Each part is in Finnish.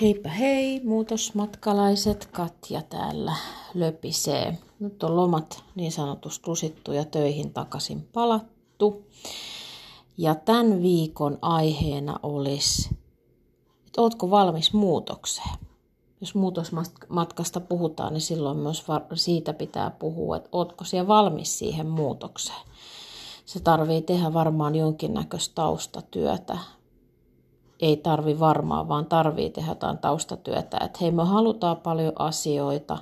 Heipä hei, muutosmatkalaiset, Katja täällä löpisee. Nyt on lomat niin sanotusti lusittu ja töihin takaisin palattu. Ja tämän viikon aiheena olisi, että ootko valmis muutokseen? Jos muutosmatkasta puhutaan, niin silloin myös siitä pitää puhua, että ootko siellä valmis siihen muutokseen. Se tarvii tehdä varmaan jonkinnäköistä taustatyötä, ei tarvi varmaan, vaan tarvii tehdä jotain taustatyötä. Että hei, me halutaan paljon asioita,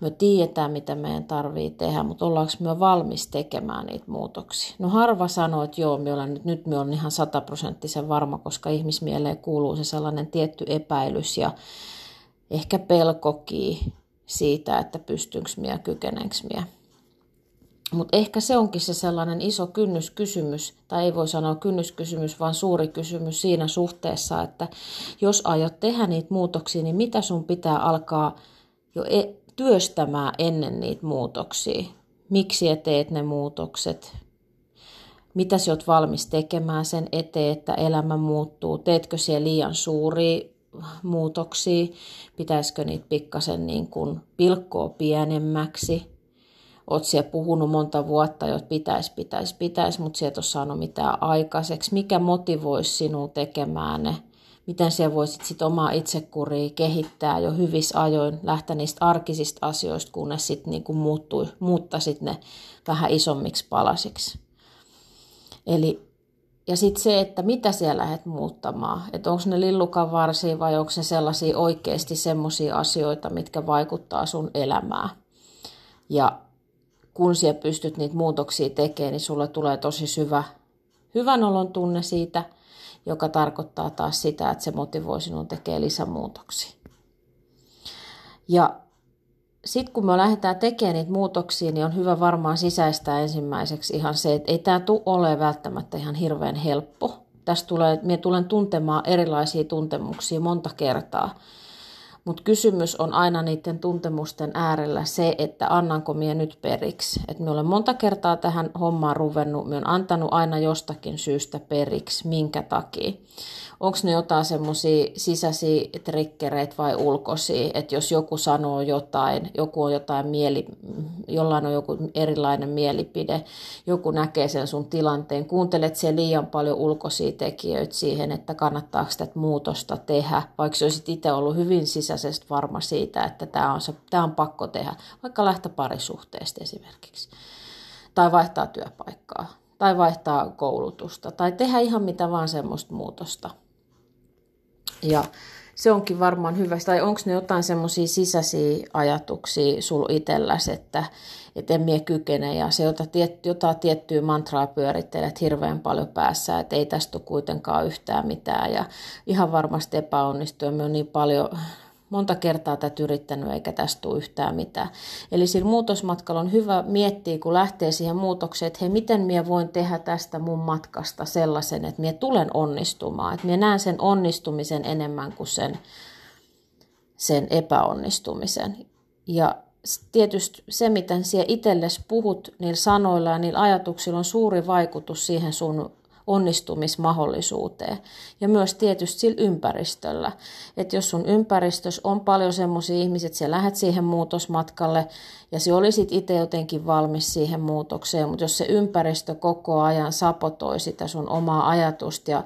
me tiedetään, mitä meidän tarvii tehdä, mutta ollaanko me valmis tekemään niitä muutoksia? No harva sanoo, että joo, me olen nyt, nyt me on ihan sataprosenttisen varma, koska ihmismieleen kuuluu se sellainen tietty epäilys ja ehkä pelkokin siitä, että pystynkö minä, kykenenkö minä. Mutta ehkä se onkin se sellainen iso kynnyskysymys, tai ei voi sanoa kynnyskysymys, vaan suuri kysymys siinä suhteessa, että jos aiot tehdä niitä muutoksia, niin mitä sun pitää alkaa jo e- työstämään ennen niitä muutoksia? Miksi et teet ne muutokset? Mitä sä oot valmis tekemään sen eteen, että elämä muuttuu? Teetkö siellä liian suuria muutoksia? Pitäisikö niitä pikkasen niin kuin pilkkoa pienemmäksi? Oot siellä puhunut monta vuotta, että pitäisi, pitäisi, pitäisi, mutta sieltä ole saanut mitään aikaiseksi. Mikä motivoisi sinua tekemään ne? Miten siellä voisit sit omaa itsekuria kehittää jo hyvissä ajoin, lähteä niistä arkisista asioista, kunnes sitten niinku muuttui, muuttaisit ne vähän isommiksi palasiksi. Eli ja sitten se, että mitä siellä lähdet muuttamaan. Että onko ne lillukan varsia vai onko ne sellaisia oikeasti semmoisia asioita, mitkä vaikuttaa sun elämään. Ja kun siellä pystyt niitä muutoksia tekemään, niin sulle tulee tosi syvä hyvän olon tunne siitä, joka tarkoittaa taas sitä, että se motivoi sinun tekemään lisämuutoksia. Ja sitten kun me lähdetään tekemään niitä muutoksia, niin on hyvä varmaan sisäistää ensimmäiseksi ihan se, että ei tämä tule ole välttämättä ihan hirveän helppo. Tästä tulee, minä tulen tuntemaan erilaisia tuntemuksia monta kertaa. Mutta kysymys on aina niiden tuntemusten äärellä se, että annanko minä nyt periksi. Et me olen monta kertaa tähän hommaan ruvennut, minä olen antanut aina jostakin syystä periksi, minkä takia? Onko ne jotain semmoisia sisäisiä trikkereitä vai ulkoisia, että jos joku sanoo jotain, joku on jotain mieli, jollain on joku erilainen mielipide, joku näkee sen sun tilanteen, kuuntelet se liian paljon ulkoisia tekijöitä siihen, että kannattaako tätä muutosta tehdä, vaikka olisit itse ollut hyvin sisäisesti varma siitä, että tämä on, tämä on pakko tehdä, vaikka lähteä parisuhteesta esimerkiksi, tai vaihtaa työpaikkaa, tai vaihtaa koulutusta, tai tehdä ihan mitä vaan semmoista muutosta – ja se onkin varmaan hyvä. Tai onko ne jotain semmoisia sisäisiä ajatuksia sulla itselläsi, että, että en mie kykene. Ja se jota, tiet, jota tiettyä mantraa pyörittelet hirveän paljon päässä, että ei tästä ole kuitenkaan yhtään mitään. Ja ihan varmasti epäonnistuu. Me on niin paljon monta kertaa tätä yrittänyt eikä tästä tule yhtään mitään. Eli sillä muutosmatkalla on hyvä miettiä, kun lähtee siihen muutokseen, että hei, miten minä voin tehdä tästä mun matkasta sellaisen, että minä tulen onnistumaan. Että minä näen sen onnistumisen enemmän kuin sen, sen epäonnistumisen. Ja tietysti se, miten siellä itsellesi puhut niillä sanoilla ja niillä ajatuksilla on suuri vaikutus siihen sun onnistumismahdollisuuteen. Ja myös tietysti sillä ympäristöllä. Että jos sun ympäristössä on paljon semmoisia ihmisiä, että sä lähdet siihen muutosmatkalle ja sä olisit itse jotenkin valmis siihen muutokseen, mutta jos se ympäristö koko ajan sapotoi sitä sun omaa ajatusta ja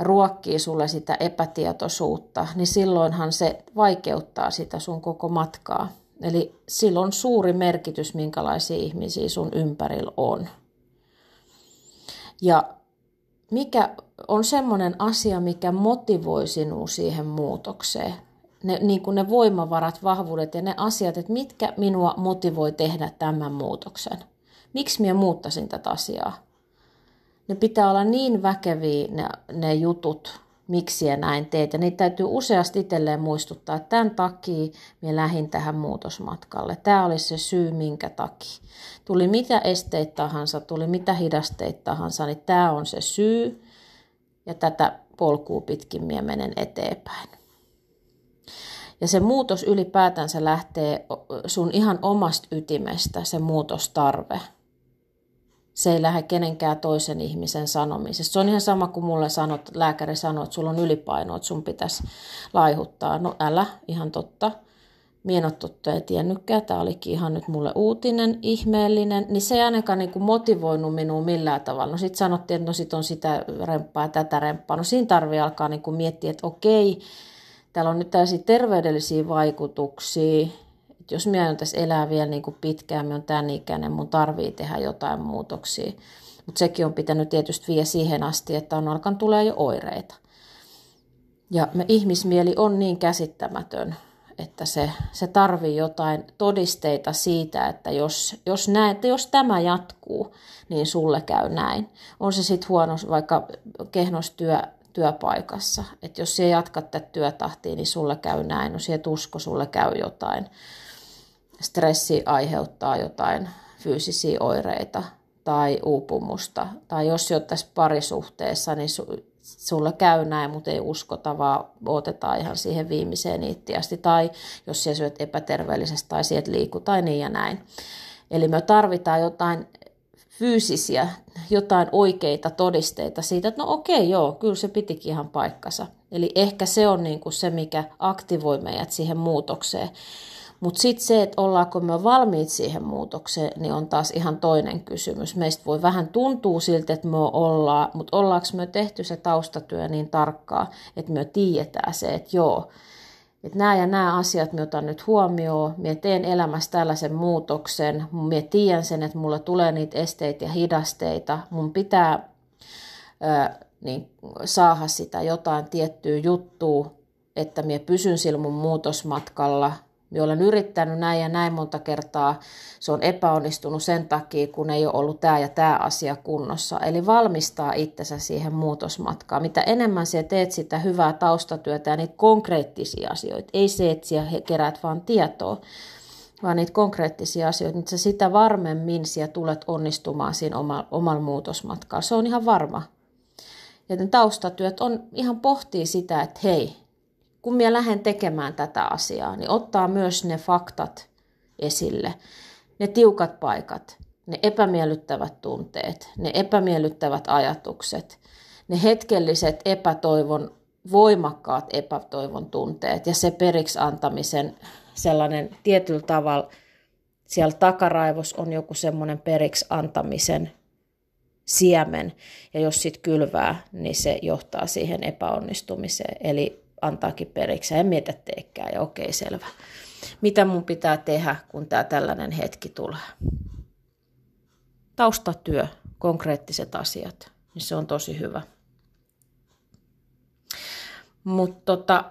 ruokkii sulle sitä epätietoisuutta, niin silloinhan se vaikeuttaa sitä sun koko matkaa. Eli silloin suuri merkitys, minkälaisia ihmisiä sun ympärillä on. Ja mikä on semmoinen asia, mikä motivoi sinua siihen muutokseen. Ne, niin kuin ne voimavarat, vahvuudet ja ne asiat, että mitkä minua motivoi tehdä tämän muutoksen. Miksi minä muuttaisin tätä asiaa? Ne pitää olla niin väkeviä ne, ne jutut, miksi ja näin teet. Ja niitä täytyy useasti itselleen muistuttaa, että tämän takia minä lähdin tähän muutosmatkalle. Tämä oli se syy, minkä takia. Tuli mitä esteitä tahansa, tuli mitä hidasteita tahansa, niin tämä on se syy. Ja tätä polkua pitkin minä menen eteenpäin. Ja se muutos ylipäätänsä lähtee sun ihan omasta ytimestä, se muutostarve. Se ei lähde kenenkään toisen ihmisen sanomisesta. Se on ihan sama kuin mulle sanot, lääkäri sanoo, että sulla on ylipaino, että sun pitäisi laihuttaa. No älä, ihan totta. Mien ole totta, ei tiennytkään. Tämä olikin ihan nyt mulle uutinen, ihmeellinen. Niin se ei ainakaan niin kuin motivoinut minua millään tavalla. No sitten sanottiin, että no sit on sitä remppaa ja tätä remppaa. No siinä tarvii alkaa niin kuin miettiä, että okei, täällä on nyt tällaisia terveydellisiä vaikutuksia, jos minä on tässä elää vielä niin kuin pitkään, minä on tämän ikäinen, mun tarvii tehdä jotain muutoksia. Mutta sekin on pitänyt tietysti vie siihen asti, että on alkanut tulee jo oireita. Ja me ihmismieli on niin käsittämätön, että se, se tarvii jotain todisteita siitä, että jos, jos, näin, että jos tämä jatkuu, niin sulle käy näin. On se sitten huono vaikka kehnostyö työpaikassa. Että jos se jatkat tätä työtahtia, niin sulle käy näin. No se usko, sulle käy jotain. Stressi aiheuttaa jotain fyysisiä oireita tai uupumusta. Tai jos jo tässä parisuhteessa, niin sulle käy näin, mutta ei uskota, vaan otetaan ihan siihen viimeiseen ittiästi. Tai jos siellä syöt epäterveellisesti tai sieltä liiku tai niin ja näin. Eli me tarvitaan jotain fyysisiä, jotain oikeita todisteita siitä, että no okei, joo, kyllä se pitikin ihan paikkansa. Eli ehkä se on niin kuin se, mikä aktivoi meidät siihen muutokseen. Mutta sitten se, että ollaanko me valmiit siihen muutokseen, niin on taas ihan toinen kysymys. Meistä voi vähän tuntua siltä, että me ollaan, mutta ollaanko me tehty se taustatyö niin tarkkaa, että me tiedetään se, että joo, että nämä ja nämä asiat me otan nyt huomioon, minä teen elämässä tällaisen muutoksen, minä tiedän sen, että mulla tulee niitä esteitä ja hidasteita, mun pitää ö, niin, saada sitä jotain tiettyä juttua, että minä pysyn sillä mun muutosmatkalla, minä olen yrittänyt näin ja näin monta kertaa. Se on epäonnistunut sen takia, kun ei ole ollut tämä ja tämä asia kunnossa. Eli valmistaa itsensä siihen muutosmatkaan. Mitä enemmän sinä teet sitä hyvää taustatyötä ja niitä konkreettisia asioita, ei se, että sinä kerät vaan tietoa, vaan niitä konkreettisia asioita, niin sitä varmemmin sinä tulet onnistumaan siinä omalla, omalla muutosmatkalla. Se on ihan varma. Joten taustatyöt on ihan pohtii sitä, että hei, kun minä lähden tekemään tätä asiaa, niin ottaa myös ne faktat esille, ne tiukat paikat, ne epämiellyttävät tunteet, ne epämiellyttävät ajatukset, ne hetkelliset epätoivon, voimakkaat epätoivon tunteet ja se periksi antamisen sellainen tietyllä tavalla, siellä takaraivos on joku semmoinen periksi antamisen siemen, ja jos sitten kylvää, niin se johtaa siihen epäonnistumiseen. Eli antaakin periksi. En mietä teekään ja okei, selvä. Mitä mun pitää tehdä, kun tämä tällainen hetki tulee? Taustatyö, konkreettiset asiat, niin se on tosi hyvä. Mutta tota,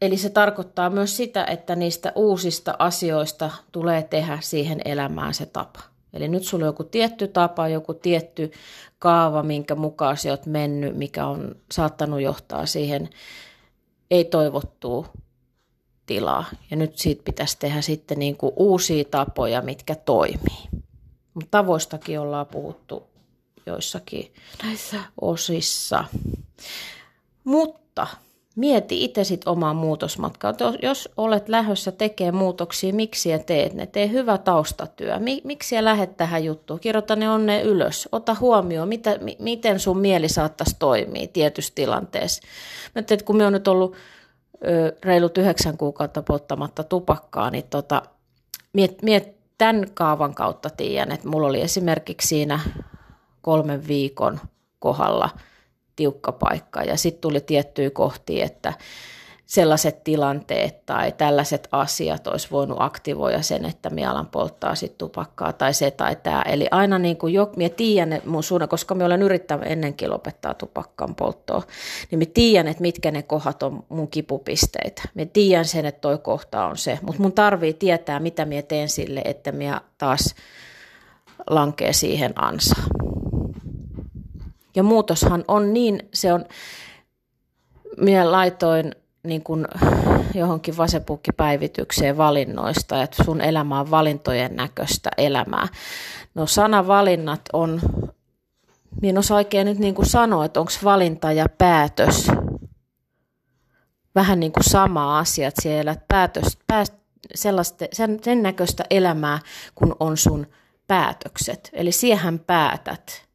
eli se tarkoittaa myös sitä, että niistä uusista asioista tulee tehdä siihen elämään se tapa. Eli nyt sulla on joku tietty tapa, joku tietty kaava, minkä mukaan sä oot mennyt, mikä on saattanut johtaa siihen ei toivottua tilaa. Ja nyt siitä pitäisi tehdä sitten niin kuin uusia tapoja, mitkä toimii. Mutta tavoistakin ollaan puhuttu joissakin näissä osissa. Mutta mieti itse sit omaa muutosmatkaa. Jos olet lähdössä tekemään muutoksia, miksi ja teet ne? Tee hyvä taustatyö. Miksi ja lähdet tähän juttuun? Kirjoita ne onne ylös. Ota huomioon, mitä, miten sun mieli saattaisi toimia tietyssä tilanteessa. Mä että kun me on nyt ollut ö, reilut yhdeksän kuukautta polttamatta tupakkaa, niin tota, miet, miet tämän kaavan kautta tiedän, että mulla oli esimerkiksi siinä kolmen viikon kohdalla – tiukka paikka. Ja sitten tuli tiettyjä kohtia, että sellaiset tilanteet tai tällaiset asiat olisi voinut aktivoida sen, että minä alan polttaa sit tupakkaa tai se tai tämä. Eli aina niin kuin jo, minä tiedän mun suunnan, koska minä olen yrittänyt ennenkin lopettaa tupakkaan polttoa, niin minä tiedän, että mitkä ne kohdat on mun kipupisteitä. Minä tiedän sen, että toi kohta on se, mutta mun tarvii tietää, mitä minä teen sille, että minä taas lankee siihen ansaan. Ja muutoshan on niin, se on, minä laitoin niin kuin johonkin vasepukkipäivitykseen valinnoista, että sun elämä on valintojen näköistä elämää. No sanavalinnat on, minä en osaa oikein nyt niin kuin sanoa, että onko valinta ja päätös vähän niin kuin sama asia, että siellä päätös, pääst, sellaista, sen, sen näköistä elämää, kun on sun päätökset. Eli siihen päätät,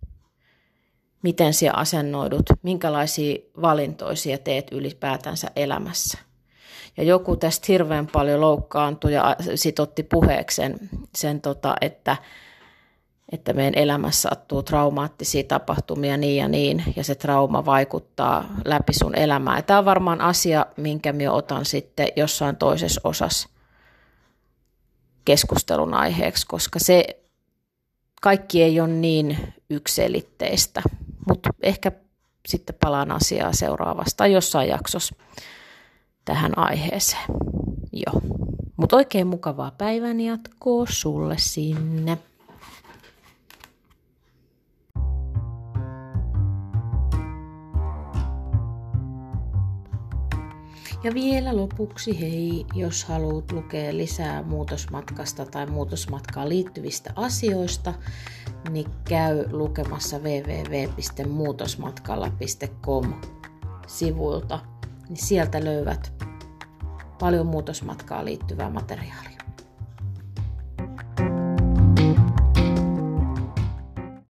miten sinä asennoidut, minkälaisia valintoisia teet ylipäätänsä elämässä. Ja joku tästä hirveän paljon loukkaantui ja sit otti puheeksi sen, sen tota, että, että meidän elämässä sattuu traumaattisia tapahtumia niin ja niin, ja se trauma vaikuttaa läpi sun elämää. Tämä on varmaan asia, minkä minä otan sitten jossain toisessa osassa keskustelun aiheeksi, koska se kaikki ei ole niin ykselitteistä, mutta ehkä sitten palaan asiaa seuraavasta jossain jaksossa tähän aiheeseen. Joo. Mutta oikein mukavaa päivän jatkoa sulle sinne. Ja vielä lopuksi hei, jos haluat lukea lisää muutosmatkasta tai muutosmatkaan liittyvistä asioista, niin käy lukemassa www.muutosmatkalla.com sivuilta, niin sieltä löydät paljon muutosmatkaan liittyvää materiaalia.